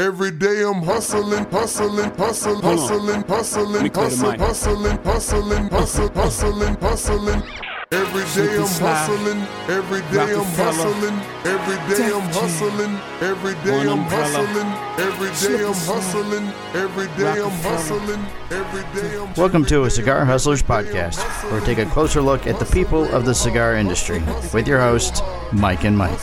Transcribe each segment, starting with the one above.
Every day I'm hustling, hustling, hustling, hustling, hustling, hustling, hustling, hustling, hustling, hustling, hustling. Every day I'm hustling, every day I'm hustling, every day I'm hustling, every day I'm hustling, every day I'm hustling, every day I'm hustling, every day I'm Welcome to a Cigar Hustlers every day I'm podcast, where we take a closer look at the people of the cigar industry with your hosts, Mike and Mike.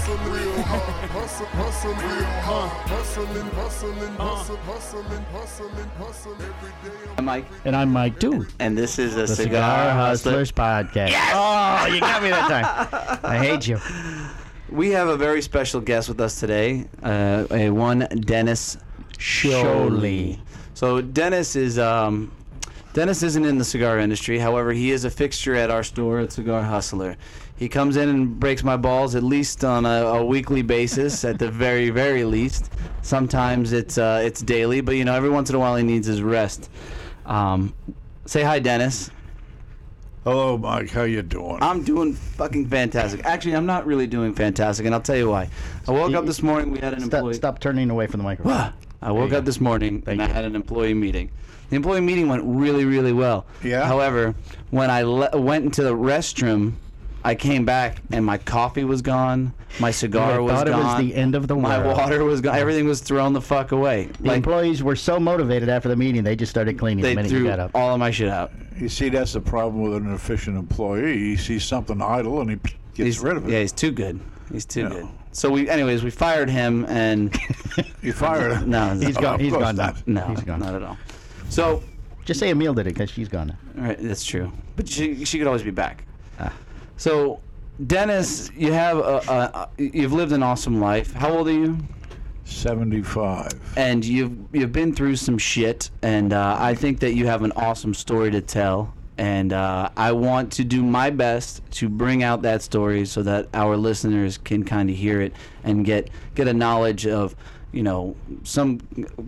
Hustle hustle, hustle real hard, hustling, hustling, hustle, hustling, hustling, hustle every day. I'm I'm Mike, And I'm Mike too. and this is a The cigar, Cigar. Hustlers podcast. Yes! Oh, you got me that time. I hate you. We have a very special guest with us today, uh, a one Dennis Sciole. So Dennis is um, Dennis isn't in the cigar industry. However, he is a fixture at our store at Cigar Hustler. He comes in and breaks my balls at least on a, a weekly basis, at the very very least. Sometimes it's uh, it's daily, but you know every once in a while he needs his rest. Um, say hi, Dennis. Hello, Mike. How you doing? I'm doing fucking fantastic. Actually, I'm not really doing fantastic, and I'll tell you why. I woke up this morning. We had an Stop, employee. stop turning away from the microphone. I woke up this morning Thank and I had an employee meeting. The employee meeting went really, really well. Yeah? However, when I le- went into the restroom, I came back and my coffee was gone. My cigar You was thought it was gone. the end of the world. My water was gone. Everything was thrown the fuck away. The employees were so motivated after the meeting, they just started cleaning the they minute you threw got up. all of my shit out. You see, that's the problem with an efficient employee. He sees something idle and he gets He's, rid of it. Yeah, he's too good. He's too Yeah. good. So we, anyways, we fired him and You fired him. no, He's Oh, gone. of He's course gone now. not. no, He's gone. not at all. So Just say Emil did it because she's gone now. Right, that's true. But she she could always be back. Ah. So, Dennis, you have a, a, you've lived an awesome life. How old are you? 75. And you've you've been through some shit, and uh, I think that you have an awesome story to tell. And uh, I want to do my best to bring out that story so that our listeners can kind of hear it and get get a knowledge of you know some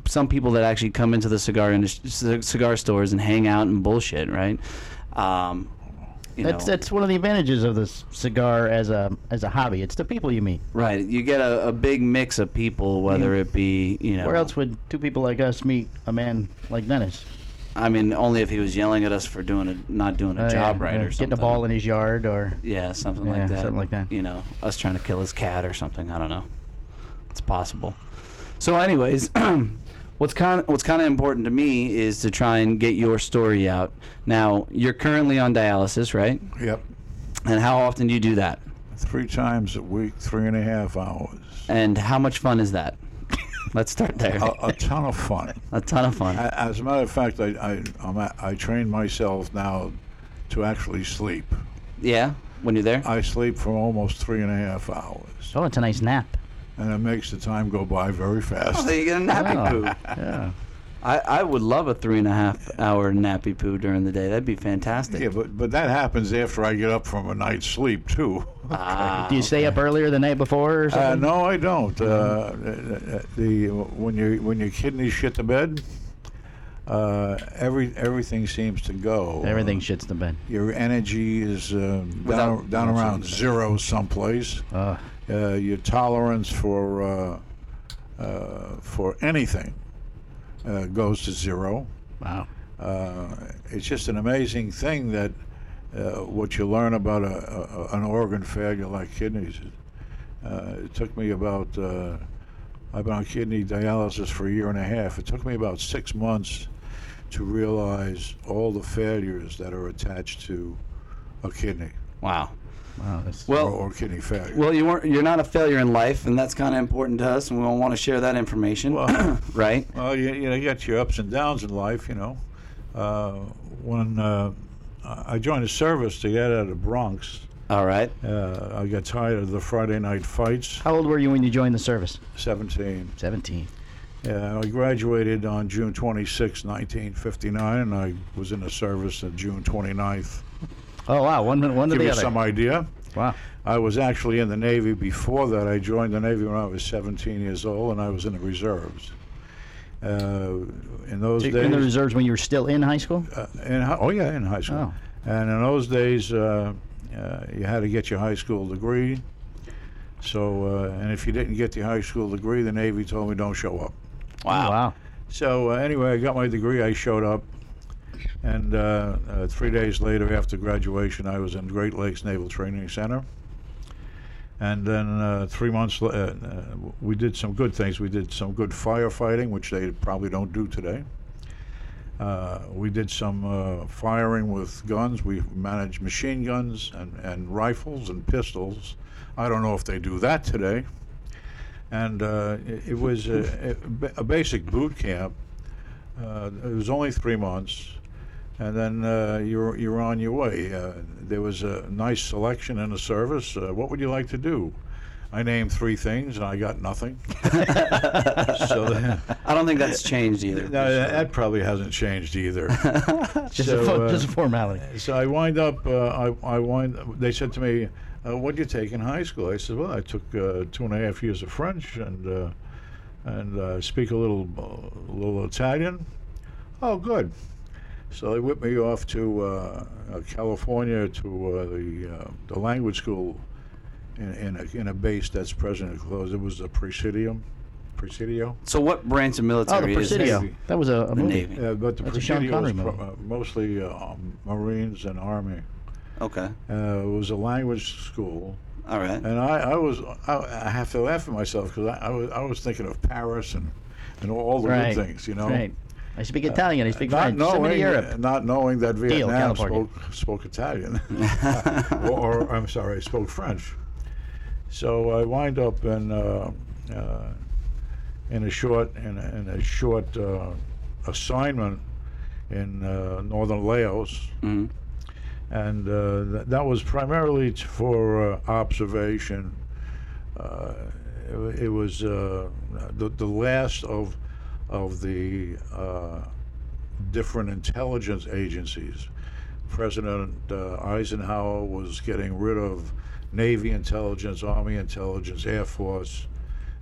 some people that actually come into the cigar industry, cigar stores and hang out and bullshit, right? Um, you That's know. that's one of the advantages of this cigar as a as a hobby. It's the people you meet. Right, you get a, a big mix of people, whether it be you know. Where else would two people like us meet a man like Dennis? I mean, only if he was yelling at us for doing a not doing a Uh, job yeah, right uh, or something. Getting a ball in his yard or Yeah, something Yeah, like that. something like that. You know, us trying to kill his cat or something. I don't know. It's possible. So, anyways, what's kind of, what's kind of important to me is to try and get your story out. Now, you're currently on dialysis, right? Yep. And how often do you do that? Three times a week, three and a half hours. And how much fun is that? Let's start there. A, a ton of fun. A ton of fun. As a matter of fact, I, I, I'm a, I train myself now to actually sleep. Yeah, when you're there. I sleep for almost three and a half hours. oh, it's a nice nap. And it makes the time go by very fast. Oh, there you get a nappy Oh, poo. yeah. I, I would love a three and a half hour nappy poo during the day. That'd be fantastic. Yeah, but but that happens after I get up from a night's sleep too. Ah, Do you stay up earlier the night before or Uh, no, I don't. Uh, the when you when your kidneys shit the bed, uh, every everything seems to go. Everything Uh, shits the bed. your energy is uh, Without- down, down around shitting the bed. zero someplace. Uh, Uh, your tolerance for uh, uh, for anything uh, goes to zero. wow. Uh, it's just an amazing thing that uh, what you learn about a, a, an organ failure like kidneys. Uh, it took me about uh, I've been on kidney dialysis for a year and a half. It took me about six months to realize all the failures that are attached to a kidney wow. Wow. That's, Well, or kidney failure. well, you weren't. You're not a failure in life, and that's kind of important to us, and we want to share that information, Well- right? Well, you, you know, you got your ups and downs in life, you know. Uh, when uh, I joined the service to get out of the Bronx, All right. uh, I got tired of the Friday night fights. How old were you when you joined the service? 17. 17. Yeah, I graduated on June 26, 1959, and I was in the service on June 29th. Oh, wow. One, one to Give the you other. some idea. Wow. I was actually in the Navy before that. I joined the Navy when I was 17 years old, and I was in the reserves. Uh, in those So days, in the reserves when you were still in high school? Uh, in hi- oh yeah, in high school. Oh. And in those days, uh, uh, you had to get your high school degree. So, uh, and if you didn't get the high school degree, the Navy told me don't show up. Wow. Wow. So uh, anyway, I got my degree. I showed up, and uh, uh, three days later, after graduation, I was in Great Lakes Naval Training Center. And then uh, three months, la- uh, uh, we did some good things. We did some good firefighting, which they probably don't do today. Uh, we did some uh, firing with guns. We managed machine guns and, and rifles and pistols. I don't know if they do that today. And uh, it, it was a, a a basic boot camp. Uh, it was only three months, and then uh, you're you're on your way. Uh, there was a nice selection in the service. Uh, what would you like to do? I named three things, and I got nothing. so then, I don't think that's changed either. no, that probably hasn't changed either. Just, So, a, fo- uh, just a formality. So I wind up. Uh, I I wind. They said to me, uh, "What did you take in high school?" I said, "Well, I took uh, two and a half years of French and uh, and uh, speak a little uh, little Italian." Oh, good. So they whipped me off to uh, uh, California to uh, the uh, the language school in in a, in a base that's presently closed. It was the Presidium, Presidio. So what branch of Oh, the military is Presidio. Navy. That was a, a The movie. Navy. Uh, but the That's a Sean Presidio was Connery pro- movie. uh, mostly uh, um, Marines and Army. Okay. Uh, it was a language school, All right. and I, I was I, I have to laugh at myself because I, I was I was thinking of Paris and and all the Right. good things, you know. Right. I speak Italian. I speak Not French. Send me to knowing, Europe. not knowing that Vietnam California. spoke spoke Italian, or, or I'm sorry, spoke French. So I wind up in uh, uh, in a short in a, in a short uh, assignment in uh, northern Laos hmm and uh, th- that was primarily t- for uh, observation. Uh, it, it was uh, the, the last of of the uh, different intelligence agencies. President uh, Eisenhower was getting rid of Navy intelligence, Army intelligence, Air Force,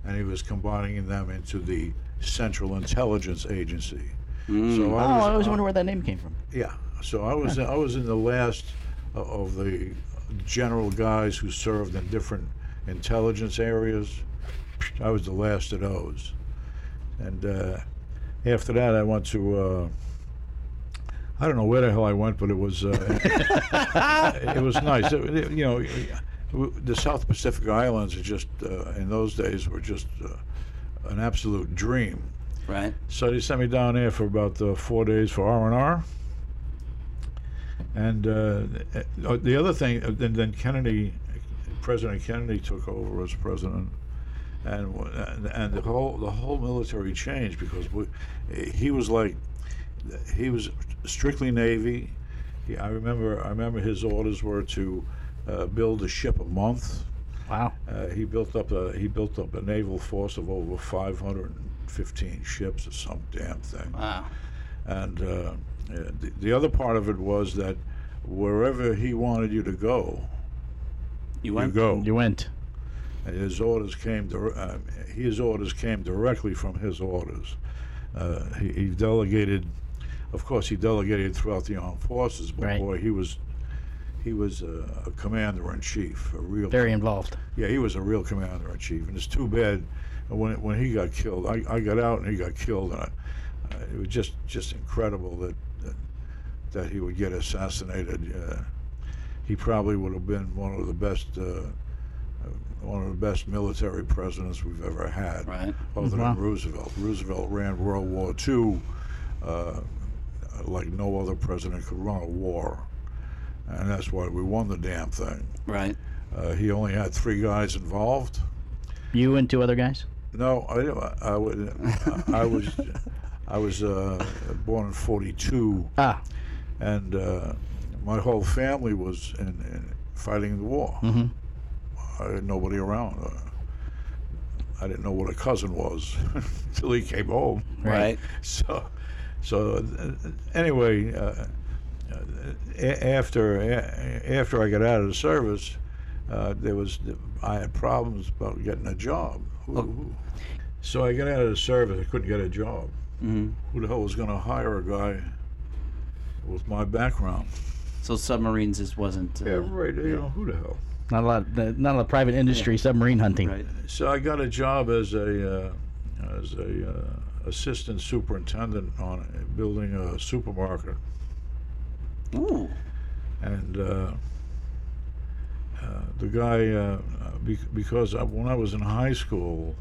and he was combining them into the Central Intelligence Agency. So Oh, I always uh, wonder where that name came from. yeah. So I was I was in the last o- of the general guys who served in different intelligence areas. I was the last of those, and uh, after that I went to. Uh, I don't know where the hell I went, but it was uh, it was nice. It- it- you know, the South Pacific Islands are just uh, in those days were just uh, an absolute dream. Right. So they sent me down there for about uh, four days for R and R. And uh, uh, the other thing, then, then Kennedy, President Kennedy took over as president, and and, and the whole the whole military changed because we, he was like, he was strictly Navy. He, I remember I remember his orders were to uh, build a ship a month. Wow. Uh, he built up a he built up a naval force of over 515 ships or some damn thing. Wow. And uh, the, the other part of it was that wherever he wanted you to go, You went. you go. You went. His orders came. dir- Uh, his orders came directly from his orders. Uh, he, he delegated, of course, he delegated throughout the armed forces. But Right. boy, he was he was a, a commander in chief, a real Very involved. yeah, he was a real commander in chief, and it's too bad when when he got killed. I, I got out and he got killed, and I, uh, it was just just incredible that that, that he would get assassinated. Uh, he probably would have been one of the best. Uh, uh, one of the best military presidents we've ever had, Right. other Wow. than Roosevelt. Roosevelt ran World War II uh, like no other president could run a war, and that's why we won the damn thing. Right. Uh, he only had three guys involved. You and two other guys. No, I, I, would- I was, I was uh, born in '42, Ah. and uh, my whole family was in, in fighting the war. Mm-hmm. I had nobody around. Uh, I didn't know what a cousin was until he came home. Right. So, so uh, anyway, uh, uh, a- after a- after I got out of the service, uh, there was I had problems about getting a job. Who- So I got out of the service. I couldn't get a job. hmm Who the hell was going to hire a guy with my background? So submarines just wasn't. Uh, Yeah, right. You know who the hell? Not a lot. Not a lot of private industry submarine hunting. Right. So I got a job as a uh, as a uh, assistant superintendent on building a supermarket, Ooh. and uh, uh, the guy, uh, because I, when I was in high school,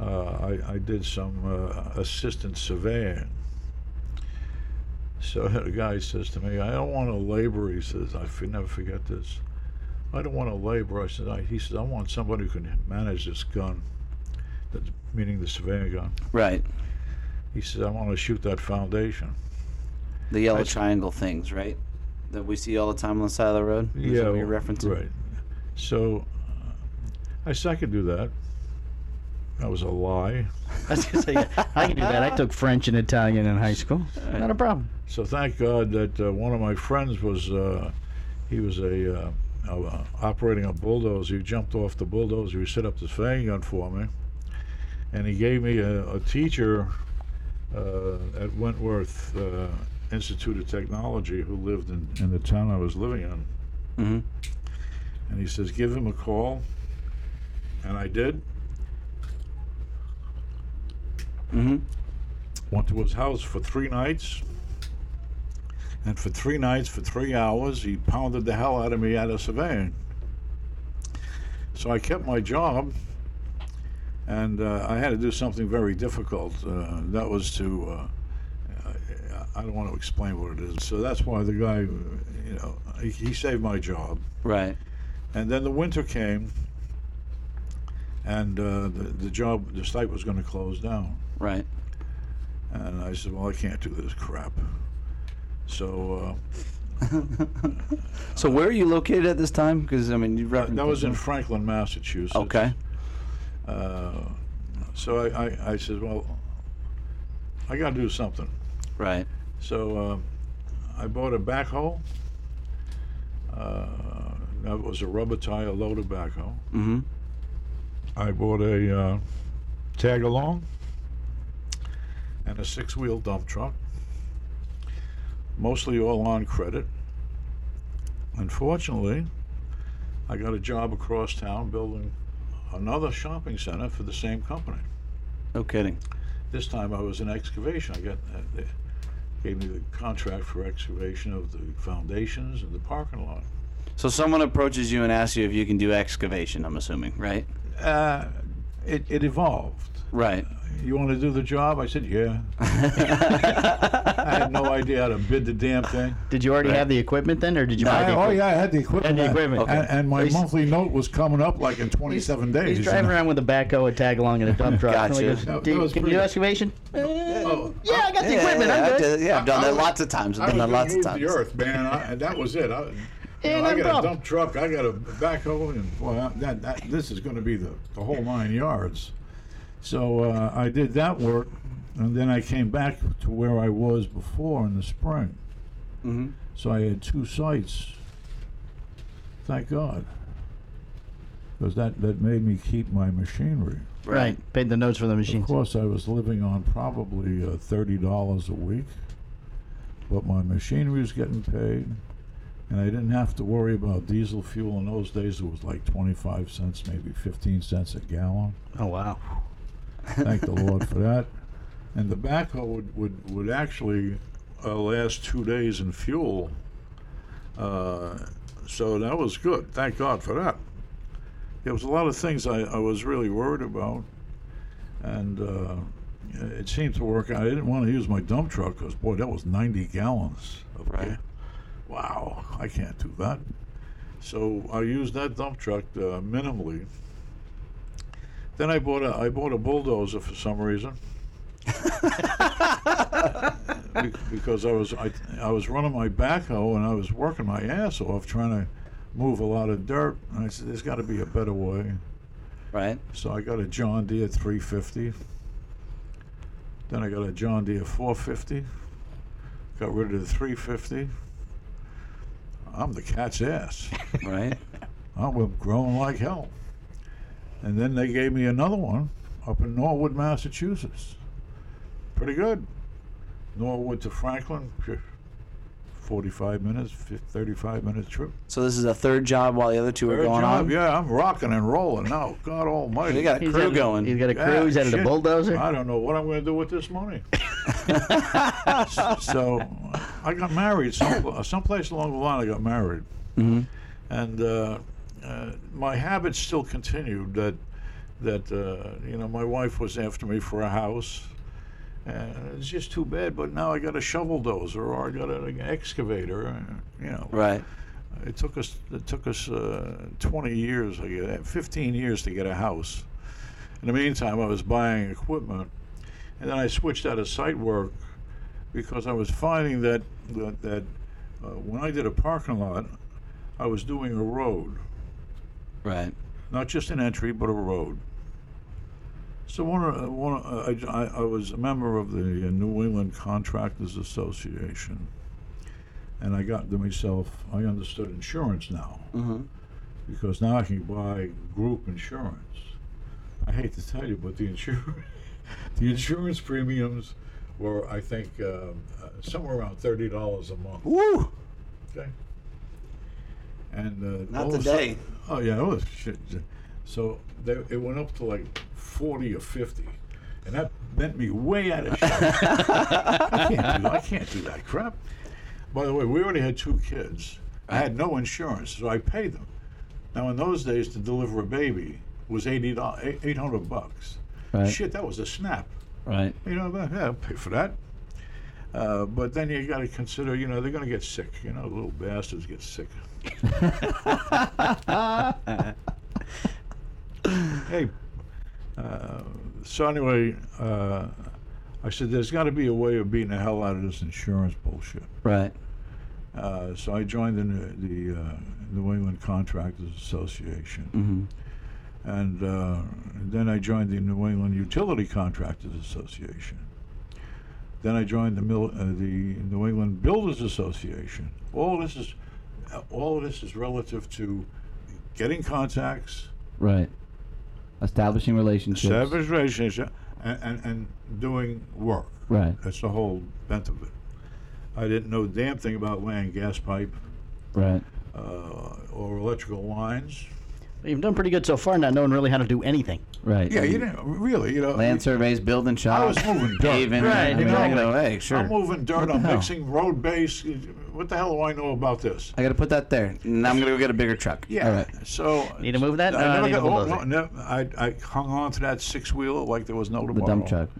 uh, I, I did some uh, assistant surveying. So the guy says to me, "I don't want to labor." He says, "I f- never forget this. I don't want to labor." I said, I, "He says I want somebody who can manage this gun, meaning the surveying gun." Right. He says, "I want to shoot that foundation." The yellow I- triangle things, right? That we see all the time on the side of the road. Is that what you're referencing. Right. So uh, I said I could do that. That was a lie. I was gonna say, I can do that. I took French and Italian in high school. Not a problem. So thank God that uh, one of my friends was uh, he was a uh, uh, operating a bulldozer. He jumped off the bulldozer. He set up the surveying gun for me, and he gave me a, a teacher uh, at Wentworth uh, Institute of Technology who lived in, in the town I was living in. Mm-hmm. And he says, give him a call. And I did. Mm-hmm. Went to his house for three nights. And for three nights, for three hours, he pounded the hell out of me out of surveying. So I kept my job. And uh, I had to do something very difficult. Uh, that was to, uh, I don't want to explain what it is. So that's why the guy, you know, he, he saved my job. Right. And then the winter came, and uh, the, the job, the site was going to close down. Right. And I said, well, I can't do this crap. So uh, So where are you located at this time? Because I mean, you uh, that was in Franklin, Massachusetts. Okay. Uh, so I, I, I said, well, I got to do something. Right. So uh, I bought a backhoe. Uh, that was a rubber tire loader backhoe. Mm-hmm. I bought a uh, tag along and a six wheel dump truck, mostly all on credit. Unfortunately, I got a job across town building another shopping center for the same company. No kidding. This time I was in excavation. I got uh, they gave me the contract for excavation of the foundations and the parking lot. So someone approaches you and asks you if you can do excavation. I'm assuming, right? Uh, it, it evolved. Right. You want to do the job? I said, yeah. I had no idea how to bid the damn thing. Did you already have the equipment then, or did you buy the I, oh equipment? yeah, I had the equipment. And the equipment. And, Okay. and my He's- monthly note was coming up like in 27 days. He's driving know. around with a backhoe, a tag along, and a dump truck. Gotcha. And goes, That- "Do that you- was can you pretty- do excavation? Uh, Oh, yeah, I got the Yeah, equipment. yeah, I'm I good. did- yeah, I've done I that was- lots of times. I've I done was that lots of gonna use times. the earth, man, I, and that was it. I, you Yeah, know, no I got problem. a dump truck. I got a backhoe, and well, that, that this is going to be the, the whole nine yards. So uh, I did that work, and then I came back to where I was before in the spring. Mm-hmm. So I had two sites. Thank God. Because that, that made me keep my machinery. Right. Paid the notes for the machine. Of course, I was living on probably uh, $30 a week, but my machinery was getting paid, and I didn't have to worry about diesel fuel. In those days, it was like 25 cents, maybe 15 cents a gallon. Oh wow. Thank the Lord for that. And the backhoe would, would, would actually uh, last two days in fuel. Uh, so that was good. Thank God for that. There was a lot of things I, I was really worried about. And uh, it seemed to work out. I didn't want to use my dump truck because, boy, that was 90 gallons. Of Right. ga- Wow, I can't do that. So I used that dump truck uh, minimally. Then I bought a I bought a bulldozer for some reason. Be- because I was I, I was running my backhoe and I was working my ass off trying to move a lot of dirt. And I said, "There's got to be a better way." Right. So I got a John Deere 350. Then I got a John Deere 450. Got rid of the 350. I'm the cat's ass. Right. I'm growing like hell. And then they gave me another one up in Norwood, Massachusetts. Pretty good. Norwood to Franklin, 45 minutes, 35 minute trip. So this is a third job while the other two are going job, on. Yeah, I'm rocking and rolling now. God Almighty. You got a He's crew got- going. He's got a Yeah, crew. He's added a bulldozer. I don't know what I'm going to do with this money. so I got married. Some someplace along the line, I got married, Mhm. and uh, uh, my habits still continued. That that uh, you know, my wife was after me for a house. And it's just too bad, but now I got a shovel dozer or I got an excavator. uh, You know, Right. it took us it took us uh, 20 years, I get 15 years to get a house. In the meantime, I was buying equipment, and then I switched out of site work because I was finding that that, that uh, when I did a parking lot, I was doing a road, Right. not just an entry, but a road. So one, of- one, of- I, I, I was a member of the uh, New England Contractors Association, and I got to myself. I understood insurance now Mm-hmm. because now I can buy group insurance. I hate to tell you, but the insurance, the insurance premiums were, I think, uh, uh, somewhere around thirty dollars a month. Woo! Okay. And uh, Not all of a today. sudden- oh yeah, it was shit. So they, it went up to like forty or fifty, and that bent me way out of shape. I can't do I can't do that crap. By the way, we already had two kids. I had no insurance, so I paid them. Now in those days, to deliver a baby was eighty dollars, eight hundred bucks. Right. Shit, that was a snap. Right. You know, yeah, I'll pay for that. Uh, but then you got to consider, you know, they're going to get sick. You know, little bastards get sick. hey, uh, so anyway, uh, I said, there's got to be a way of beating the hell out of this insurance bullshit. Right. Uh, so I joined the, New- the uh, New England Contractors Association. Mm-hmm. And uh, then I joined the New England Utility Contractors Association. Then I joined the, Mil- uh, the New England Builders Association. All this is, all of this is relative to getting contacts, Right. Establishing relationships. establish relationship, and, and, and doing work. Right. That's the whole bent of it. I didn't know a damn thing about laying gas pipe Right. uh, or electrical lines. You've done pretty good so far, not knowing really how to do anything. Right. Yeah, you didn't really, you know. Land surveys, building shops. I was moving dirt. paving. Right, I mean, exactly. you know, sure. I'm moving dirt. I'm hell? mixing road base. What the hell do I know about this? I got to put that there. Now I'm gonna go get a bigger truck. Yeah. All right. So Need to move that? I No, I never need got, a oh, bulldozer. no, no, I, I hung on to that six wheeler like there was no The tomorrow. dump truck.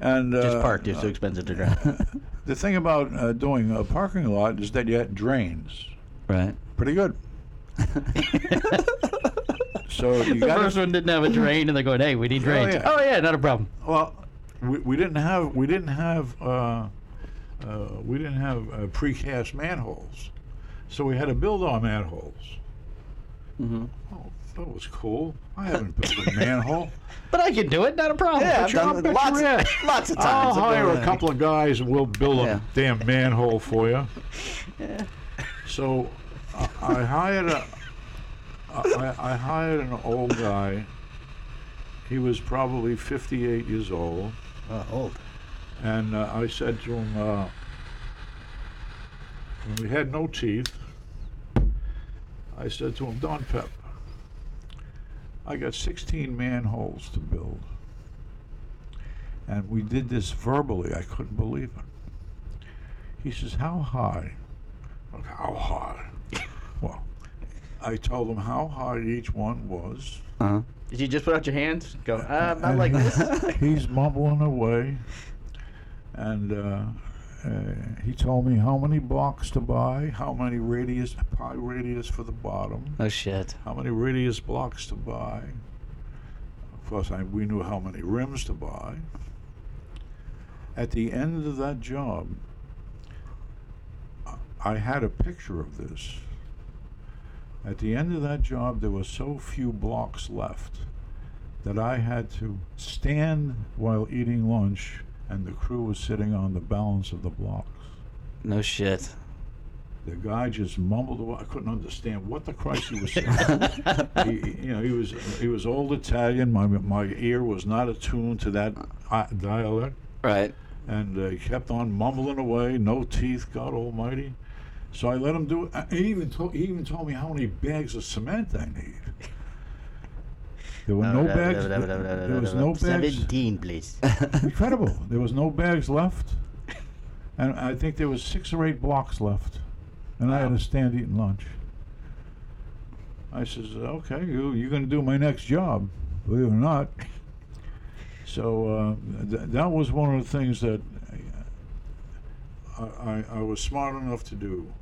And uh, Just parked. It's too expensive to drive. the thing about uh, doing a parking lot is that you had drains. Right. Pretty good. so you the got first one didn't have a drain, and they're going, "Hey, we need drains." yeah. Oh yeah, not a problem. Well, we, we didn't have we didn't have uh, uh, we didn't have uh, precast manholes, so we had to build our manholes. Mm-hmm. Oh, that was cool. I haven't built a manhole. But I can do it. Not a problem. Yeah, I've Bet done it lots, of, have. lots of I'll times. I've hire a couple of guys and we'll build Yeah. a damn manhole for you. yeah. So I, I hired a I, I hired an old guy. He was probably 58 years old. Oh, old. And uh, I said to him, uh, when we had no teeth, I said to him, Don Pep, I got 16 manholes to build. And we did this verbally. I couldn't believe it. He says, How high? I'm like, How high? well, I told him how high each one was. Uh-huh. Did you just put out your hands? Go. Uh, about And like this. He's mumbling away, and uh, uh, he told me how many blocks to buy, how many radius, pi radius for the bottom, Oh shit. how many radius blocks to buy. Of course, I, we knew how many rims to buy. At the end of that job, I- I had a picture of this. At the end of that job, there were so few blocks left that I had to stand while eating lunch, and the crew was sitting on the balance of the blocks. No shit. The guy just mumbled away. I couldn't understand what the Christ he was saying. he, you know, he was he was old Italian. My my ear was not attuned to that uh, dialect, Right. and uh, he kept on mumbling away. No teeth, God Almighty. So I let him do it. He even told he even told me how many bags of cement I need. There were no bags. There was no bags. Seventeen, please. Incredible. There was no bags left, and I think there was six or eight blocks left, and I had to stand eating lunch. I says, "Okay, you you're going to do my next job, believe it or not." So uh, th- that was one of the things that I, I, I was smart enough to do.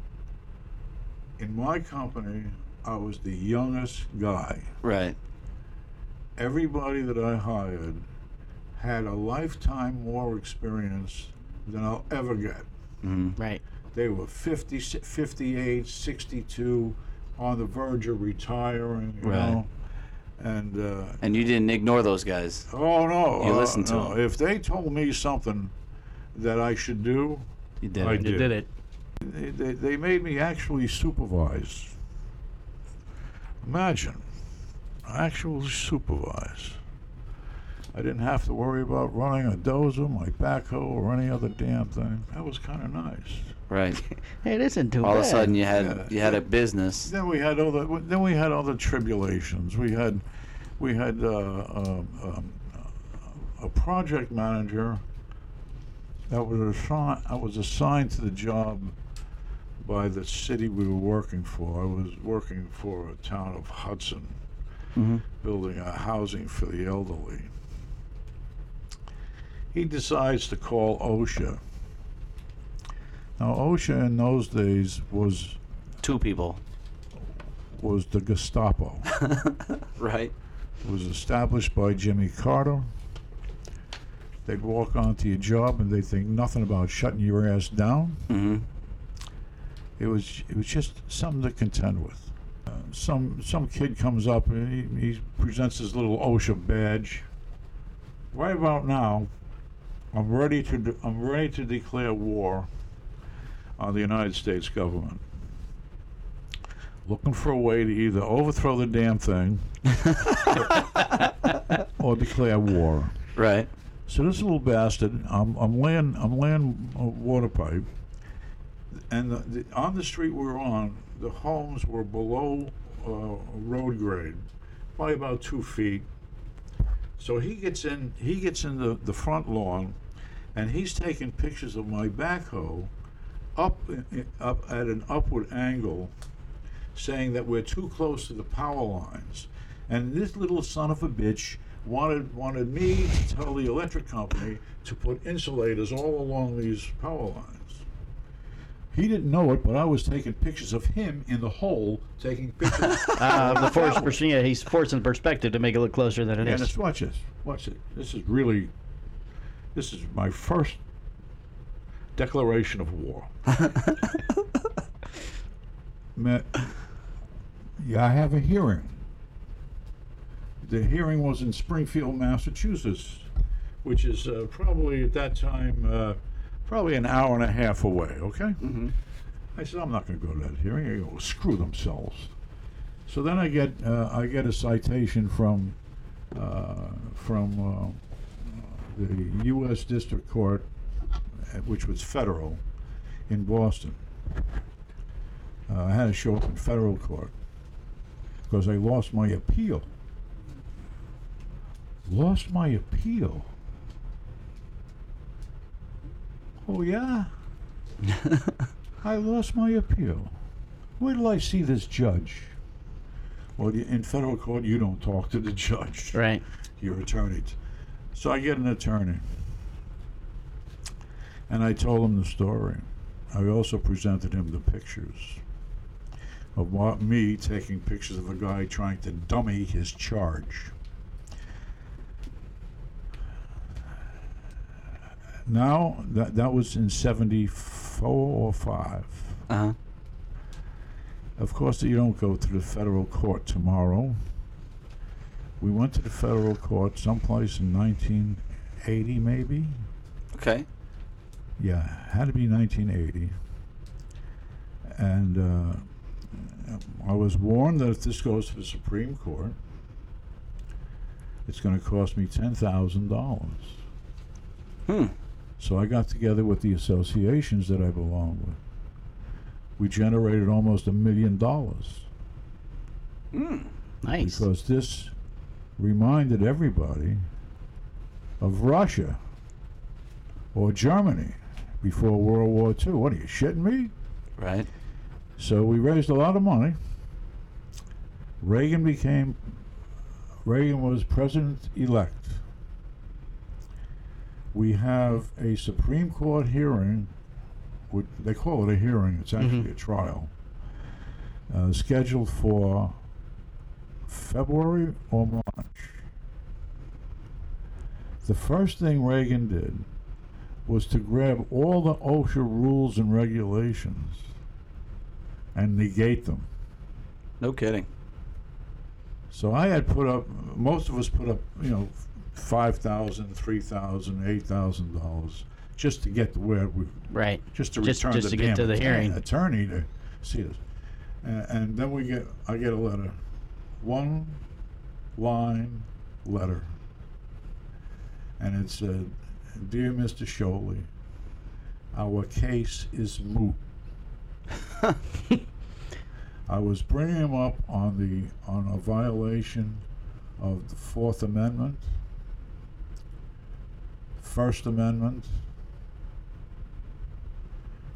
In my company, I was the youngest guy Right. Everybody that I hired had a lifetime more experience than I'll ever get. right. They were 50, 58, 62, on the verge of retiring, you Right. know. And, uh, And you didn't ignore those guys. oh no. You uh, listened to them. If they told me something that I should do, You did. I it. did. You did it. they, they, they made me actually supervise. Imagine, actually supervise. I didn't have to worry about running a dozer, my backhoe, or any other damn thing. That was kind of nice. Right. It isn't too All bad. of a sudden, you had Yeah. you had a business. Then we had other. Then we had other tribulations. We had, we had uh, uh, um, a project manager that was assigned. I was assigned to the job by the city we were working for. I was working for a town of Hudson. Building a housing for the elderly. He decides to call OSHA. Now OSHA in those days was Two people. was the Gestapo. Right. It was established by Jimmy Carter. They'd walk onto your job and they'd think nothing about shutting your ass down. Mm-hmm. It was it was just something to contend with. Some some kid comes up and he, he presents his little OSHA badge. Right about now, I'm ready to de- I'm ready to declare war on the United States government. Looking for a way to either overthrow the damn thing or declare war. Right. So this little bastard, I'm, I'm laying, I'm laying a water pipe, and the, the, on the street we're on, the homes were below uh, road grade, probably about two feet. So he gets in, he gets in the, the front lawn, and he's taking pictures of my backhoe up, up at an upward angle, saying that we're too close to the power lines. And this little son of a bitch wanted wanted me to tell the electric company to put insulators all along these power lines. He didn't know it, but I was taking pictures of him in the hole, taking pictures. Uh, the force, pers- yeah, he's forcing perspective to make it look closer than it and is. it's, watch this, watch it. This is really, this is my first declaration of war. Ma- yeah, I have a hearing. The hearing was in Springfield, Massachusetts, which is uh, probably at that time uh, probably an hour and a half away. Okay. I said I'm not going to go to that hearing. They go screw themselves. So then I get uh, I get a citation from uh, from uh, the U.S. District Court, which was federal, in Boston. Uh, I had to show up in federal court because I lost my appeal. Lost my appeal. Oh yeah. I lost my appeal. Where did I see this judge? Well, you- in federal court, you don't talk to the judge Right. your attorney. t- So I get an attorney. And I told him the story. I also presented him the pictures of what, me taking pictures of a guy trying to dummy his charge. Now, that, that was in 74 or 5. Uh huh. Of course, you don't go to the federal court tomorrow. We went to the federal court someplace in 1980, maybe. Okay. Yeah, had to be 1980. And uh, I was warned that if this goes to the Supreme Court, it's going to cost me $10,000. Hmm. So I got together with the associations that I belong with. we generated almost a million dollars hmm, Nice. because this reminded everybody of Russia or Germany before World War II. What are you shitting me? Right. So we raised a lot of money. Reagan became Reagan was president elect. We have a Supreme Court hearing. Which they call it a hearing. It's actually a trial. Uh, scheduled for February or March. The first thing Reagan did was to grab all the OSHA rules and regulations and negate them. No kidding. So I had put up, most of us put up, you know, five thousand, three thousand, eight thousand dollars just to get to where we, Right. just to Just- return just the to get damn to the hearing. attorney to see us. And, and then we get, I get a letter, one line letter, and it said, "Dear Mr. Sciole, our case is moot." I was bringing him up on the on a violation of the Fourth Amendment, First Amendment,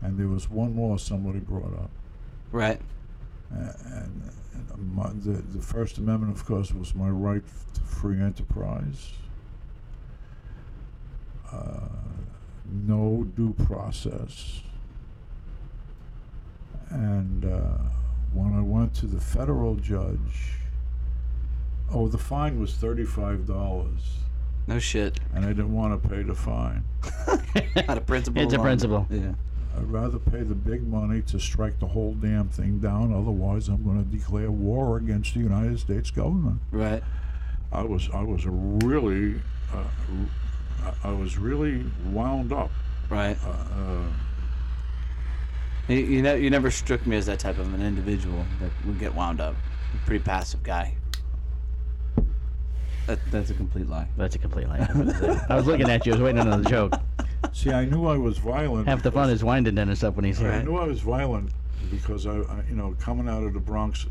and there was one more somebody brought up. Right. And and my, the, the First Amendment, of course, was my right to free enterprise. Uh, no due process. And uh, when I went to the federal judge, oh, the fine was $35, No shit. and I didn't want to pay the fine. Out of principle. It's a alone. principle. Yeah. I'd rather pay the big money to strike the whole damn thing down. Otherwise, I'm going to declare war against the United States government. Right. I was I was really uh, I- I was really wound up. Right. Uh, uh, You, you know, you never struck me as that type of an individual that would get wound up. Pretty passive guy. That, that's a complete lie. That's a complete lie. I was looking at you. I was waiting on another joke. see, I knew I was violent. Half the fun is winding Dennis up when he's I knew I was violent because I, I, you know, coming out of the Bronx,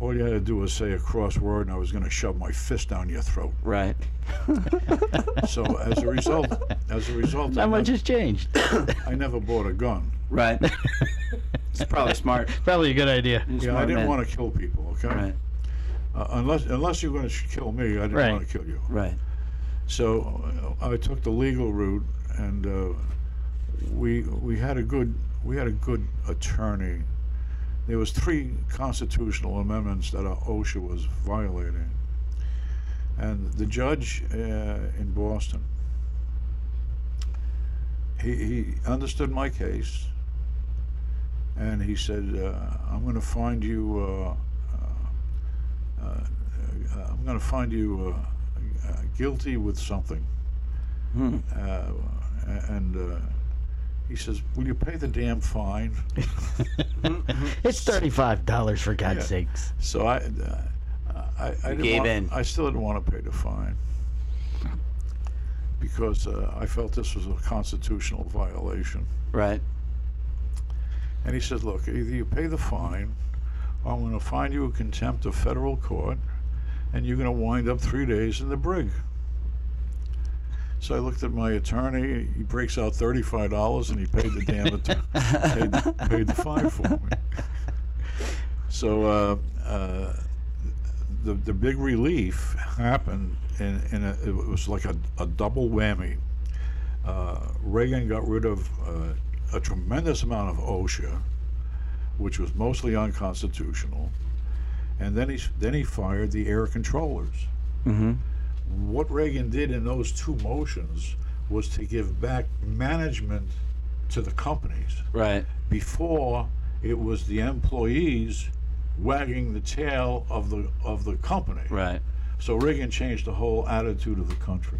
all you had to do was say a cross word, and I was going to shove my fist down your throat. Right. So as a result, as a result, I, Not much nev- has changed. I never bought a gun. Right. it's probably smart. Probably a good idea. You're a Yeah, I didn't man. want to kill people. Okay. Right. Uh, unless unless you're going to kill me, I didn't Right. want to kill you. Right. So uh, I took the legal route, and uh, we we had a good we had a good attorney. There was three constitutional amendments that our OSHA was violating, and the judge uh, in Boston. He, he understood my case, and he said, uh, "I'm going to find you. Uh, I'm going to find you uh, uh, guilty with something." Hmm. Uh, and uh, he says, "Will you pay the damn fine?" It's thirty-five dollars for God's Yeah. sakes. So I, uh, I, I didn't gave want, in. I still didn't want to pay the fine because uh, I felt this was a constitutional violation. Right. And he says, "Look, either you pay the fine, or I'm going to find you a contempt of federal court, and you're going to wind up three days in the brig." So I looked at my attorney. He breaks out thirty-five dollars, and he paid the damn att- paid, paid the fine for me. So uh, uh, the the big relief happened, in, in it was like a, a double whammy. Uh, Reagan got rid of uh, a tremendous amount of OSHA, which was mostly unconstitutional, and then he then he fired the air controllers. Mm-hmm. What Reagan did in those two motions was to give back management to the companies Right. before it was the employees wagging the tail of the of the company. Right. So Reagan changed the whole attitude of the country.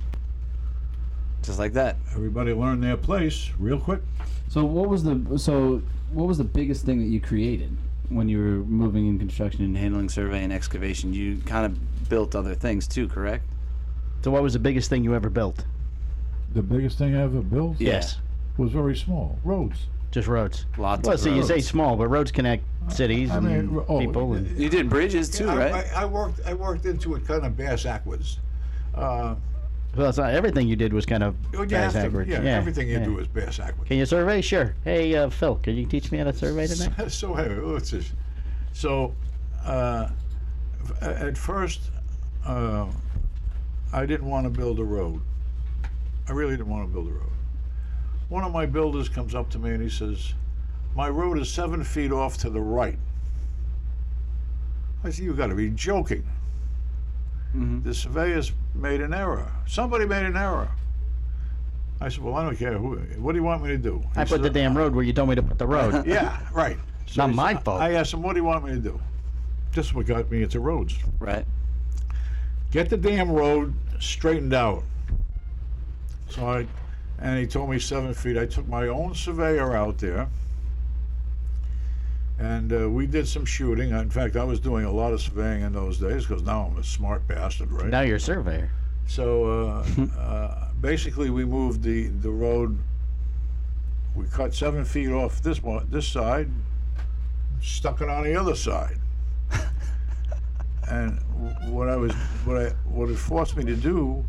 Just like that. Everybody learned their place real quick. So what was the so what was the biggest thing that you created when you were moving in construction? and handling survey and excavation, you kind of built other things too, correct? So, what was the biggest thing you ever built? The biggest thing I ever built Yes. was very small roads. Just roads. Lots Well, of so you say small, but roads connect cities I and oh, people. And, You did bridges too, I, right? I, I worked. I worked into it kind of bass backwards. Uh, well, it's not everything you did was kind of you have bass to- backwards. yeah, yeah, everything you yeah. do is bass backwards. Can you survey? Sure. Hey, uh, Phil, can you teach me how to survey tonight? so anyway, let's just, so uh, at first, uh, I didn't want to build a road. I really didn't want to build a road. One of my builders comes up to me and he says, "My road is seven feet off to the right." I said, "You've got to be joking." Mhm. The surveyors made an error. Somebody made an error. I said, "Well, I don't care. Who, what do you want me to do?" I He put the damn road where you told me to put the road. yeah, right. It's Not he my fault. I asked him, "What do you want me to do?" This is what got me into roads. Right. Get the damn road straightened out. So I, and he told me seven feet. I took my own surveyor out there, and uh, we did some shooting. In fact, I was doing a lot of surveying in those days because now I'm a smart bastard, right? Now you're a surveyor. So uh, uh, basically, we moved the the road. We cut seven feet off this one, this side, stuck it on the other side. and w- what I was, what I, what it forced me to do,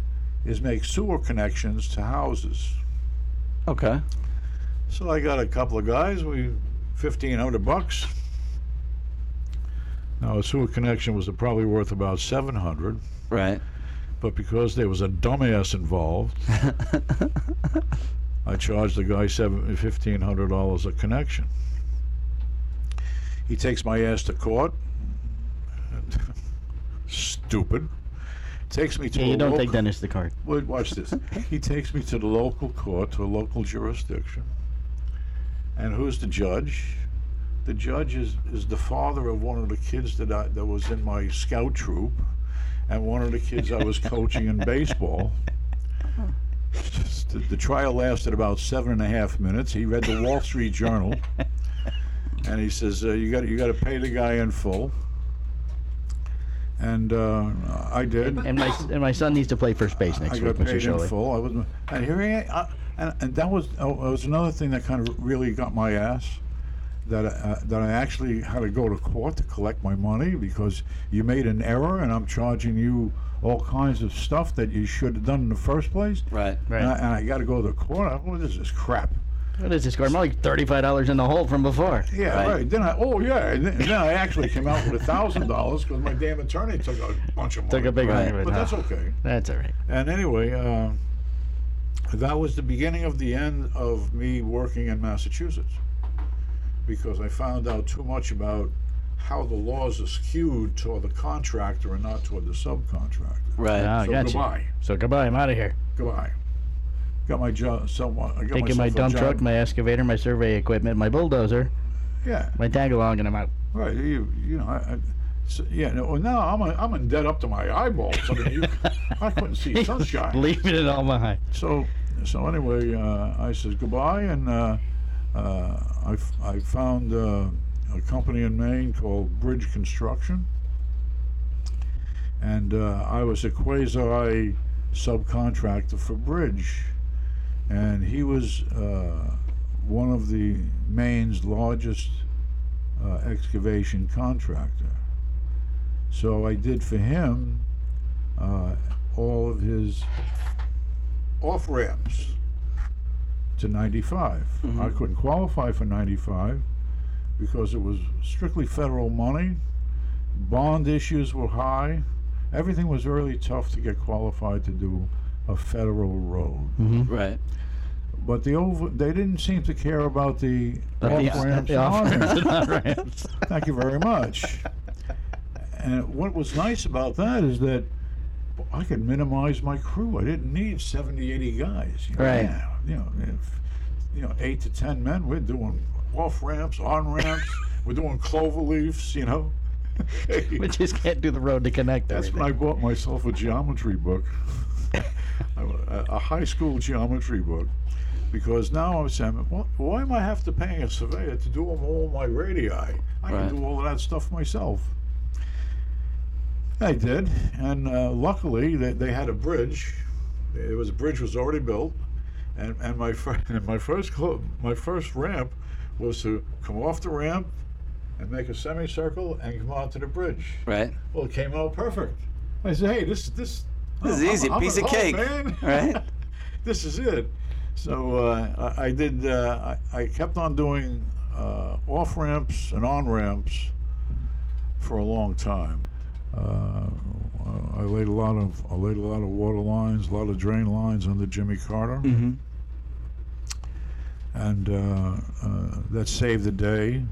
is make sewer connections to houses. Okay. So I got a couple of guys. We, fifteen hundred bucks. Now a sewer connection was probably worth about seven hundred. Right. but because there was a dumbass involved, I charged the guy seven fifteen hundred dollars a connection. He takes my ass to court. Stupid. Takes me to Yeah, you don't local, take Dennis the card. Wait, watch this. he takes me to the local court, to a local jurisdiction. And who's the judge? The judge is, is the father of one of the kids that I, that was in my scout troop, and one of the kids I was coaching in baseball. The, the trial lasted about seven and a half minutes. He read the Wall Street Journal, and he says, uh, "You got you got to pay the guy in full." And uh, I did. And my and my son needs to play first base next I week, got Mr. paid in Shirley. full. I was, and here I, I and, and that was oh, that was another thing that kind of really got my ass. That uh, that I actually had to go to court to collect my money because you made an error and I'm charging you all kinds of stuff that you should have done in the first place. Right. Right. And I, and I got to go to the court. I, what is this crap? What is this score? I'm like thirty-five dollars in the hole from before. Yeah, Right. right. Then I oh yeah, and then, and then I actually came out with a thousand dollars because my damn attorney took a bunch of money. Took a big Right. hunk but huh? that's okay. That's all right. And anyway, uh, that was the beginning of the end of me working in Massachusetts because I found out too much about how the laws are skewed toward the contractor and not toward the subcontractor. Right. Ah, so got you. goodbye, So goodbye. I'm out of here. goodbye. Got my job. Someone. I got Taking my dump truck, my excavator, my survey equipment, my bulldozer, Yeah, my tag along, and I'm out. right. You, you know, I, I, so, yeah. No, now I'm a, I'm in debt up to my eyeballs. I mean, you, I couldn't see sunshine. Leaving it all behind. So, so anyway, uh, I says goodbye, and uh, uh, I, f- I found uh, a company in Maine called Bridge Construction, and uh, I was a quasi subcontractor for Bridge, and he was uh, one of the Maine's largest uh, excavation contractor. So I did for him uh, all of his off ramps to 95. I couldn't qualify for 95 because it was strictly federal money. Bond issues were high. Everything was really tough to get qualified to do a federal road. Mm-hmm. Right. But the over, they didn't seem to care about the But the- off ramps. the off-ramps. Thank you very much. And what was nice about that is that I could minimize my crew. I didn't need 70, 80 guys. You know, Right. Yeah, You know, if, you know, eight to ten men. We're doing off ramps, on ramps. we're doing clover leaves. You know. We just can't do the road to connect That's everything. when I bought myself a geometry book, a, a high school geometry book, because now I'm saying, what, why am I have to pay a surveyor to do all my radii? I Right. can do all of that stuff myself. I did, and uh, luckily they, they had a bridge. It was a bridge was already built, and and my fir- and my first clo- my first ramp was to come off the ramp and make a semicircle and come onto the bridge. Right. Well, it came out perfect. I said, "Hey, this this This is I'm- easy, I'm piece of home, cake, man. right? this is it." So uh, I, I did. Uh, I, I kept on doing uh, off ramps and on ramps for a long time. Uh, I laid a lot of I laid a lot of water lines, a lot of drain lines under Jimmy Carter, Mm-hmm. and uh, uh, that saved the day.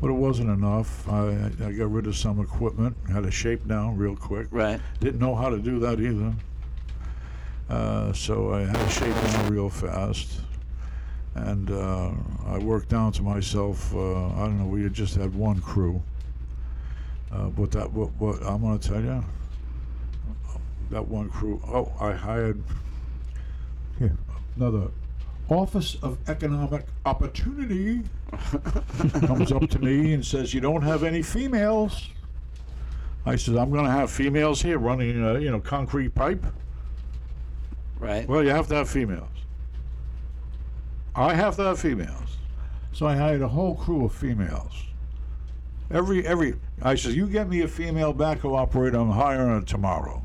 But it wasn't enough. I, I got rid of some equipment, had to shape down real quick. Right. Didn't know how to do that either. Uh, so I had to shape down real fast. And uh, I worked down to myself, uh, I don't know, we had just had one crew. Uh, but that, what, what I'm going to tell you, that one crew, oh, I hired here, another Office of Economic Opportunity comes up to me and says, "You don't have any females." I said, "I'm going to have females here running, uh, you know, concrete pipe." Right. Well, you have to have females. I have to have females. So I hired a whole crew of females. Every every I said, "You get me a female backhoe operator. I'm hiring her tomorrow.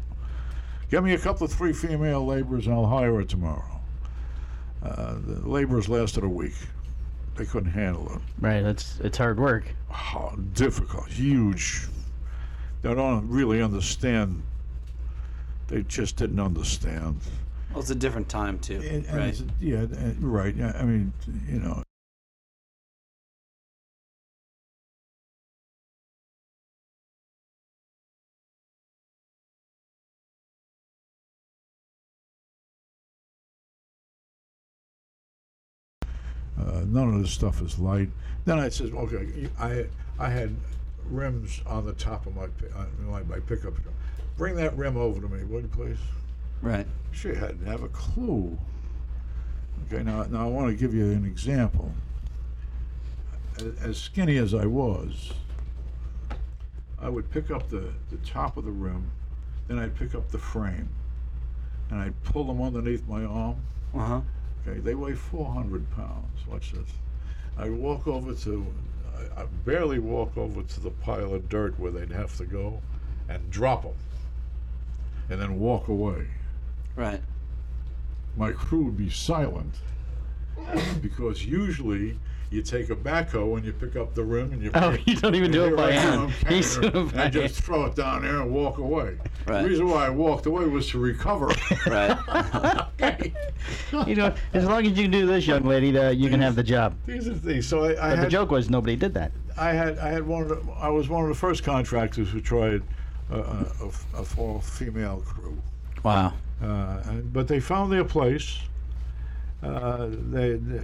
Get me a couple of three female laborers, and I'll hire her tomorrow." Uh, the laborers lasted a week. They couldn't handle it. Right. That's it's hard work. how difficult, huge. They don't really understand. They just didn't understand. Well, it's a different time too. And- and right. yeah, uh, right. I mean, you know. None of this stuff is light. Then I said, okay, I I had rims on the top of my uh, my, my pickup truck. Bring that rim over to me, would you please? Right. She hadn't have a clue. Okay, now now I want to give you an example. As, as skinny as I was, I would pick up the, the top of the rim, then I'd pick up the frame, and I'd pull them underneath my arm. Uh huh. Okay, they weigh 400 pounds. Watch this. I walk over to, I, I barely walk over to the pile of dirt where they'd have to go, and drop them, and then walk away. Right. My crew would be silent because usually you take a backhoe and you pick up the rim and you. Oh, you don't even do it by I hand. carrying He's her, doing it by and just throw it down there and walk away. Right. The reason why I walked away was to recover. Right. okay. You know, as long as you can do this, young lady, uh, you can have the job. These are the things. So I, I But had the joke was nobody did that. I had I had one of the, I was one of the first contractors who tried uh, a, a, a full female crew, Wow. uh, but they found their place. Uh, they, the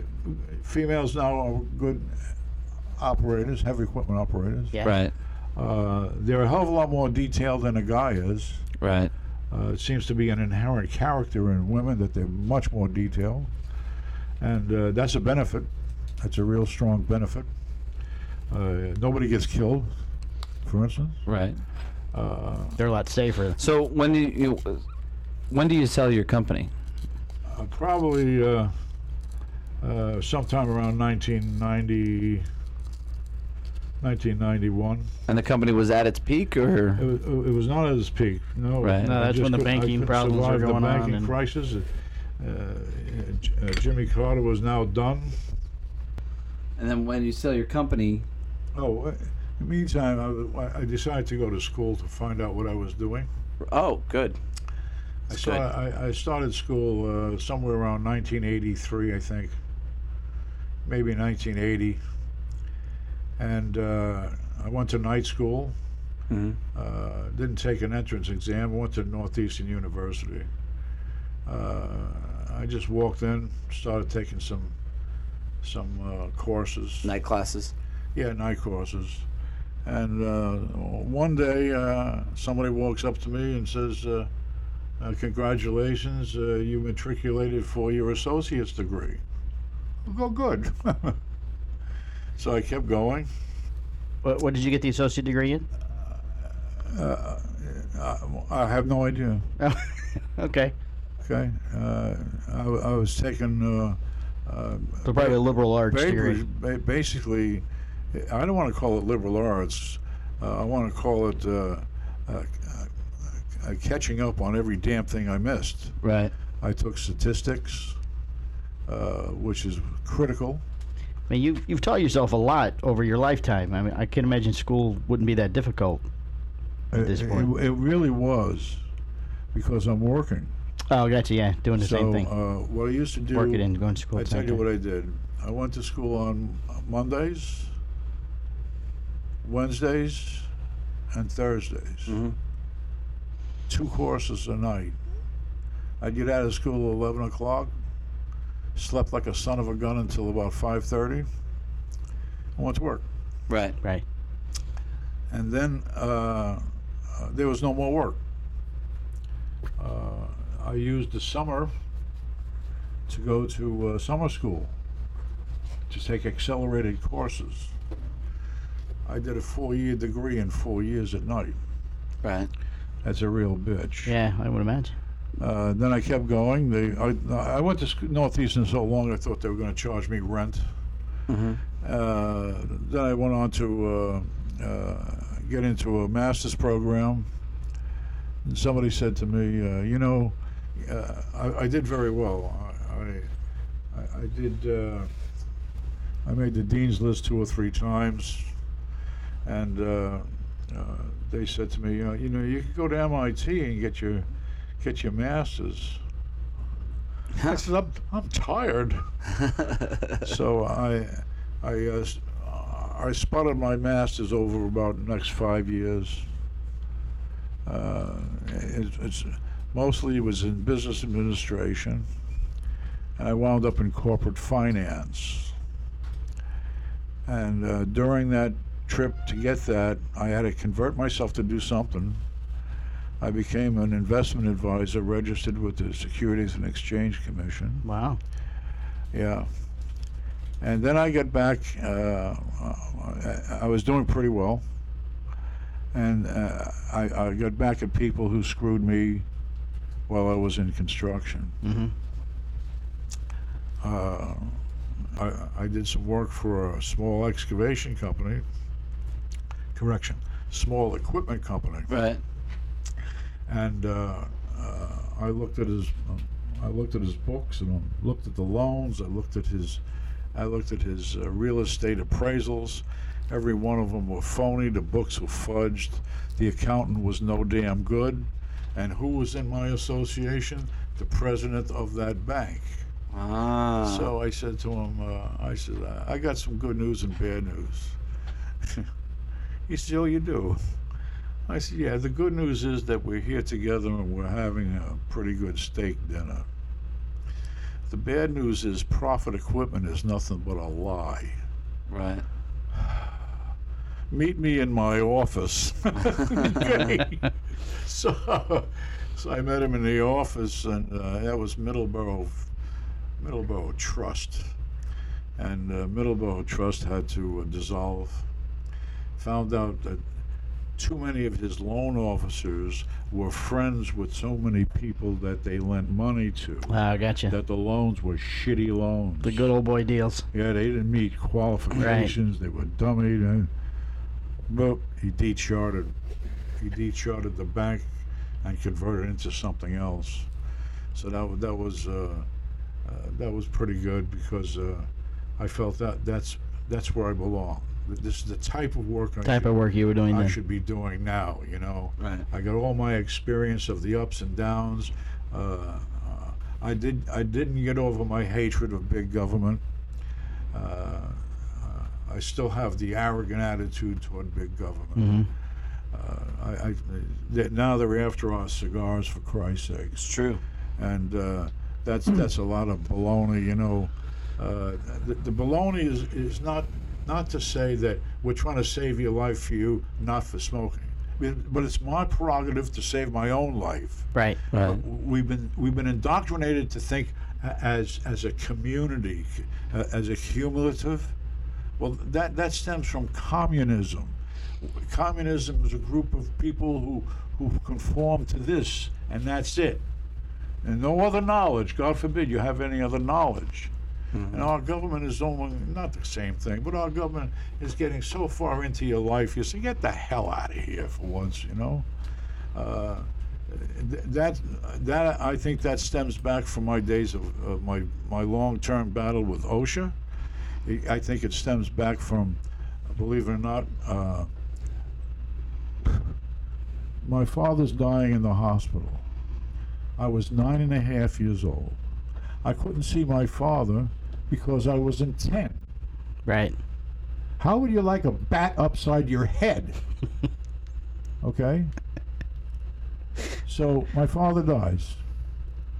females now are good operators, heavy equipment operators. Yeah. Right. Uh, they're a hell of a lot more detailed than a guy is. Right. Uh, it seems to be an inherent character in women that they're much more detailed, and uh, that's a benefit. That's a real strong benefit. Uh, nobody gets killed, for instance. Right. Uh, They're a lot safer. So when do you when do you sell your company? Uh, probably uh, uh, sometime around 1990, 1991. And the company was at its peak, or It was, it was not at its peak. No, Right. No, that's when the banking problems were survive going the banking and- crisis. Uh, uh, Jimmy Carter was now done. and then when you sell your company, Oh, in the meantime, I decided to go to school to find out what I was doing. oh, good. I, saw. I, I started school uh, somewhere around 1983, I think, maybe 1980, and uh, I went to night school. Mhm. Uh, didn't take an entrance exam. Went to Northeastern University. Uh, I just walked in, started taking some some uh, courses. Night classes. Yeah, night courses. And uh, one day, uh, somebody walks up to me and says, uh, uh, "Congratulations, uh, you matriculated for your associate's degree." Go good. so I kept going. What, what did you get the associate degree in? Uh, I, I have no idea. Oh, okay. Okay, uh, I, I was taking. Uh, uh, So probably a liberal arts degree. basically, I don't want to call it liberal arts. Uh, I want to call it uh, uh, catching up on every damn thing I missed. Right. I took statistics, uh, which is critical. I mean, you you've taught yourself a lot over your lifetime. I mean, I can't imagine school wouldn't be that difficult. At this it, point. it, it really was, because I'm working. Oh, gotcha. Yeah, doing the so same thing. Uh, what I used to do, Working and going to school. I tell you what I did. I went to school on Mondays, Wednesdays, and Thursdays. Mhm. Two courses a night. I'd get out of school at 11 o'clock, slept like a son of a gun until about 5.30, and went to work. Right. Right. And then uh, uh, there was no more work. Uh, I used the summer to go to uh, summer school to take accelerated courses. I did a four-year degree in four years at night. Right. That's a real bitch. Yeah, I would imagine. Uh, then I kept going. They, I, I went to sc- Northeastern so long I thought they were going to charge me rent. Mm-hmm. Uh, then I went on to uh, uh, get into a master's program. And somebody said to me, uh, "You know, uh, I, I did very well. I, I, I- I did. Uh, I made the dean's list two or three times, and uh, they said to me, uh, you know, you could go to MIT and get your get your master's." I said, "I'm, I'm tired." so I, I, uh, I spotted my masters over about the next five years. Uh, it, it's mostly it was in business administration. I wound up in corporate finance. And uh, during that trip to get that, I had to convert myself to do something. I became an investment advisor registered with the Securities and Exchange Commission. Wow. Yeah. And then I got back. Uh, I, I was doing pretty well. And uh, I, I got back at people who screwed me while I was in construction. hmm Uh, I, I did some work for a small excavation company. Correction, small equipment company. Right. and uh, uh, I looked at his I looked at his books and I looked at the loans. I looked at his I looked at his uh, real estate appraisals. Every one of them were phony. The books were fudged. The accountant was no damn good. And who was in my association? The president of that bank. Ah. So I said to him, uh, I said, "I- I got some good news and bad news. he said, Oh, you do? I said, Yeah, the good news is that we're here together and we're having a pretty good steak dinner. The bad news is profit equipment is nothing but a lie. right. Meet me in my office. okay. So, so I met him in the office, and uh, that was Middleborough, Middleborough Trust, and uh, Middleborough Trust had to uh, dissolve. Found out that too many of his loan officers were friends with so many people that they lent money to. Ah, gotcha. That the loans were shitty loans. the good old boy deals. Yeah, they didn't meet qualifications. They were dummy. And, but he decharted. He decharted the bank and converted it into something else. So that that was uh, uh, that was pretty good because uh, I felt that that's that's where I belong. Th- This is the type of work I Type should, of work you were doing I then. should be doing now. You know. Right. I got all my experience of the ups and downs. Uh, uh, I did. I didn't get over my hatred of big government. Uh, uh, I still have the arrogant attitude toward big government. mm-hmm. Uh, I, I, they, now they're after our cigars, for Christ's sake It's true. and uh, that's that's a lot of baloney. You know, uh, the, the baloney is is not not to say that we're trying to save your life for you, not for smoking. But but it's my prerogative to save my own life. Right. Right. We've been we've been indoctrinated to think as as a community, uh, as a cumulative. Well, that that stems from communism. Communism is a group of people who who conform to this, and that's it. and no other knowledge. God forbid you have any other knowledge. And our government is only not the same thing, but our government is getting so far into your life. You say, get the hell out of here for once, you know. Uh, th- that that I think that stems back from my days of, my my long-term battle with OSHA. I- I think it stems back from, believe it or not, uh, my father's dying in the hospital. I was nine and a half years old. I couldn't see my father because I was in 10. Right. How would you like a bat upside your head? okay? So my father dies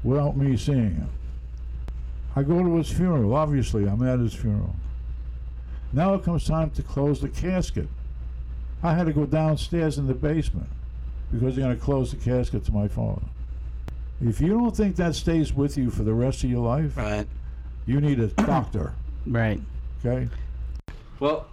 without me seeing him. I go to his funeral. Obviously, I'm at his funeral. Now it comes time to close the casket. I had to go downstairs in the basement because they're going to close the casket to my father. If you don't think that stays with you for the rest of your life, Right. You need a doctor. Right. Okay? Well,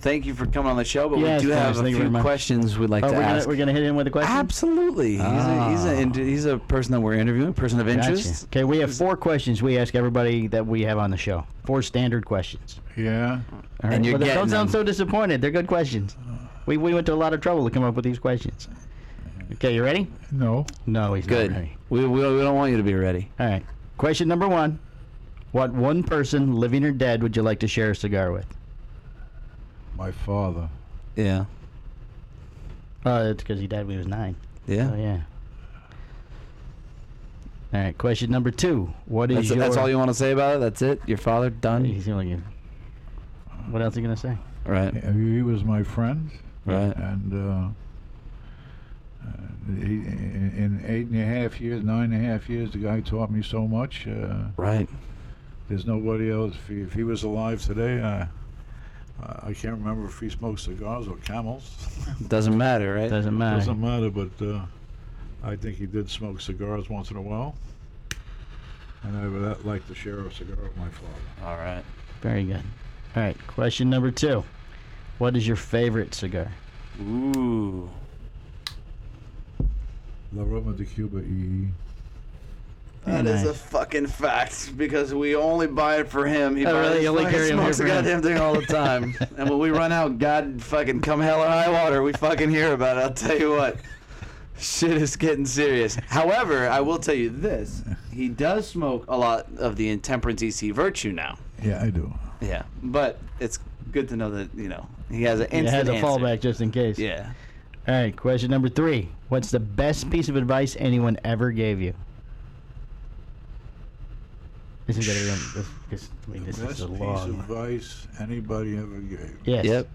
thank you for coming on the show, but Yes, we do Thomas, have a thank you very few much. questions we'd like Oh, to we're gonna, ask. we're gonna hit him with a question. Absolutely. He's, a, he's, a, Ah. he's a person that we're interviewing, person of Gotcha. interest. Okay, we have four questions we ask everybody that we have on the show. Four standard questions. Yeah. All And you're Well, don't sound them. so disappointed. They're good questions. We, we went to a lot of trouble to come up with these questions. Okay, you ready? No. No, he's Good. not ready. We, we, we don't want you to be ready. All right. Question number one: What one person, living or dead, would you like to share a cigar with? My father. Yeah. Uh, it's because he died when he was nine. Yeah. Oh yeah. All right. Question number two: What is That's, your? that's all you want to say about it? That's it? Your father? Done? He's gonna. What else are you gonna say? Right. He he was my friend. Right. And uh, uh, he, in in eight and a half years, nine and a half years, the guy taught me so much. Uh, Right. There's nobody else. If he, if he was alive today, uh, I can't remember if he smoked cigars or camels. Doesn't matter, right? Doesn't matter. Doesn't matter, but uh, I think he did smoke cigars once in a while. And I would uh, like to share a cigar with my father. All right. Very good. All right. Question number two: What is your favorite cigar? Ooh. La Aroma de Cuba E. That is a fucking fact because we only buy it for him. He Oh, buys, really? You only carry here smokes the him? goddamn thing all the time. and when we run out, God fucking come hell or high water, we fucking hear about it. I'll tell you what. Shit is getting serious. However, I will tell you this: he does smoke a lot of the Intemperance EC Virtue now. Yeah, I do. Yeah, but it's good to know that you know he has an It instant has a answer. fallback just in case. Yeah. All right. Question number three: What's the best piece of advice anyone ever gave you? This is gonna be. on- This, this, I mean, this Best is a piece long. of advice anybody ever gave. Yes. Yep.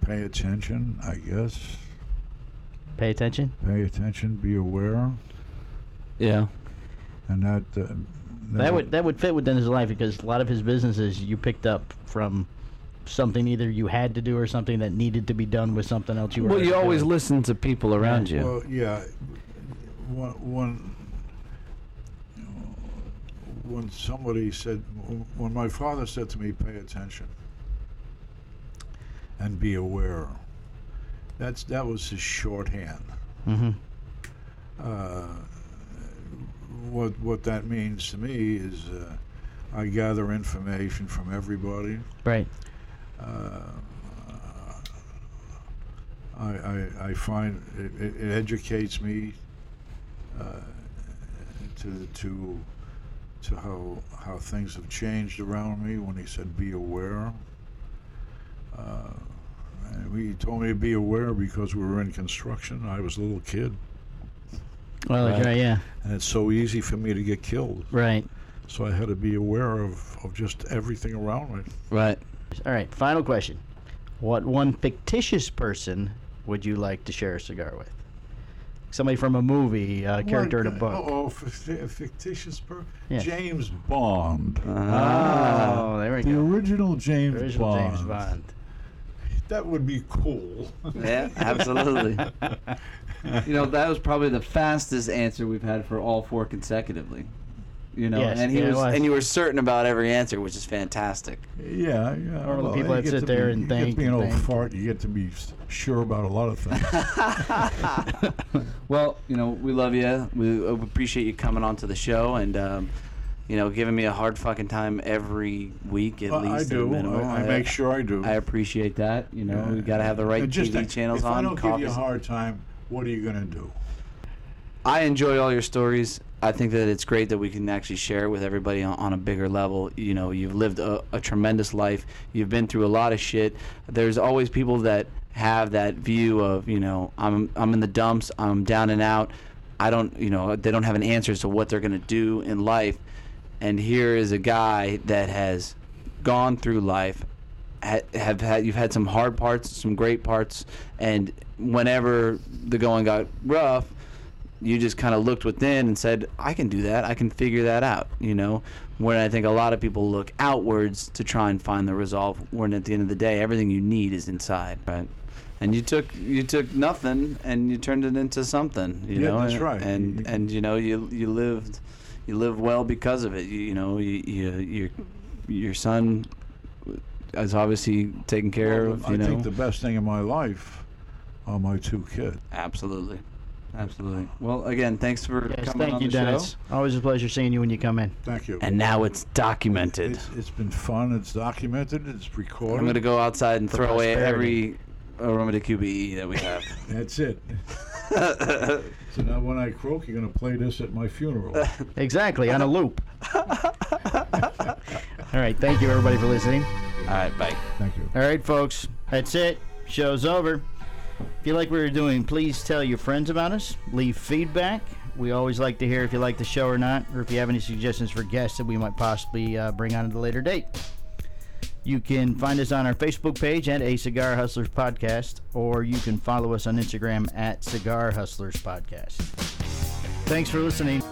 Pay attention, I guess. Pay attention. Pay attention, be aware, Yeah. and that. Uh, That would that would fit within his life because a lot of his businesses you picked up from something either you had to do or something that needed to be done with something else you were. Well, you always doing. listen to people around you. Well, yeah. One, when when somebody said, when my father said to me, "Pay attention and be aware," that's that was his shorthand. Mhm. Uh, what what that means to me is, uh, I gather information from everybody. Right. Uh, I, I, I find it, it, it educates me uh, to to to how how things have changed around me. When he said, "Be aware," uh, and he told me to be aware because we were in construction. I was a little kid, Well, Right. right. yeah. and it's so easy for me to get killed. Right. So I had to be aware of, of just everything around me. Right. All right. Final question: What one fictitious person would you like to share a cigar with? Somebody from a movie, a character in a uh, book. Oh, fictitious person. Yes. James Bond. Oh, ah. there we The go. original James Original Bond. James Bond. That would be cool. Yeah, absolutely. you know, that was probably the fastest answer we've had for all four consecutively. You know, Yes, and he yeah, was, was. and you were certain about every answer, which is fantastic. Yeah, yeah. Or the well, people that sit there be- and you think get to be an old think. fart. You get to be sure about a lot of things. well, You know, we love you. We uh, appreciate you coming onto the show and, um, you know, giving me a hard fucking time every week at Well, I least. at a do. I, I make sure I do. I appreciate that. You know, we got to have the right just TV think, channels if on. I don't give you a hard time, what are you going to do? I enjoy all your stories. I think that it's great that we can actually share it with everybody on, on a bigger level. You know, you've lived a, a tremendous life. You've been through a lot of shit. There's always people that have that view of, you know, I'm I'm in the dumps. I'm down and out. I don't, you know, they don't have an answer to what they're to do in life. And here is a guy that has gone through life, ha- have had you've had some hard parts, some great parts, and whenever the going got rough, you just kind of looked within and said, I can do that. I can figure that out, you know? When I think a lot of people look outwards to try and find the resolve, when at the end of the day, everything you need is inside, right? And you took you took nothing and you turned it into something, you Yeah, know. that's and, right. And You- and you know you you lived you lived well because of it. You, you know you, you your your son is obviously taken care Well, of. I know, think the best thing in my life are my two kids. absolutely, absolutely. Well, again, thanks for Yes, coming thank on you, the show. Dennis. Always a pleasure seeing you when you come in. Thank you. And now it's documented. It's, it's been fun. It's documented. It's recorded. I'm gonna go outside and throw away every aroma de Cuba that we have. That's it. so now when I croak, you're going to play this at my funeral. Exactly, on a loop. All right, thank you everybody for listening. All right, bye. Thank you. All right, folks, that's it. Show's over. If you like what we're doing, please tell your friends about us. Leave feedback. We always like to hear if you like the show or not, or if you have any suggestions for guests that we might possibly uh, bring on at a later date. You can find us on our Facebook page at A Cigar Hustlers Podcast, or you can follow us on Instagram at Cigar Hustlers Podcast. Thanks for listening.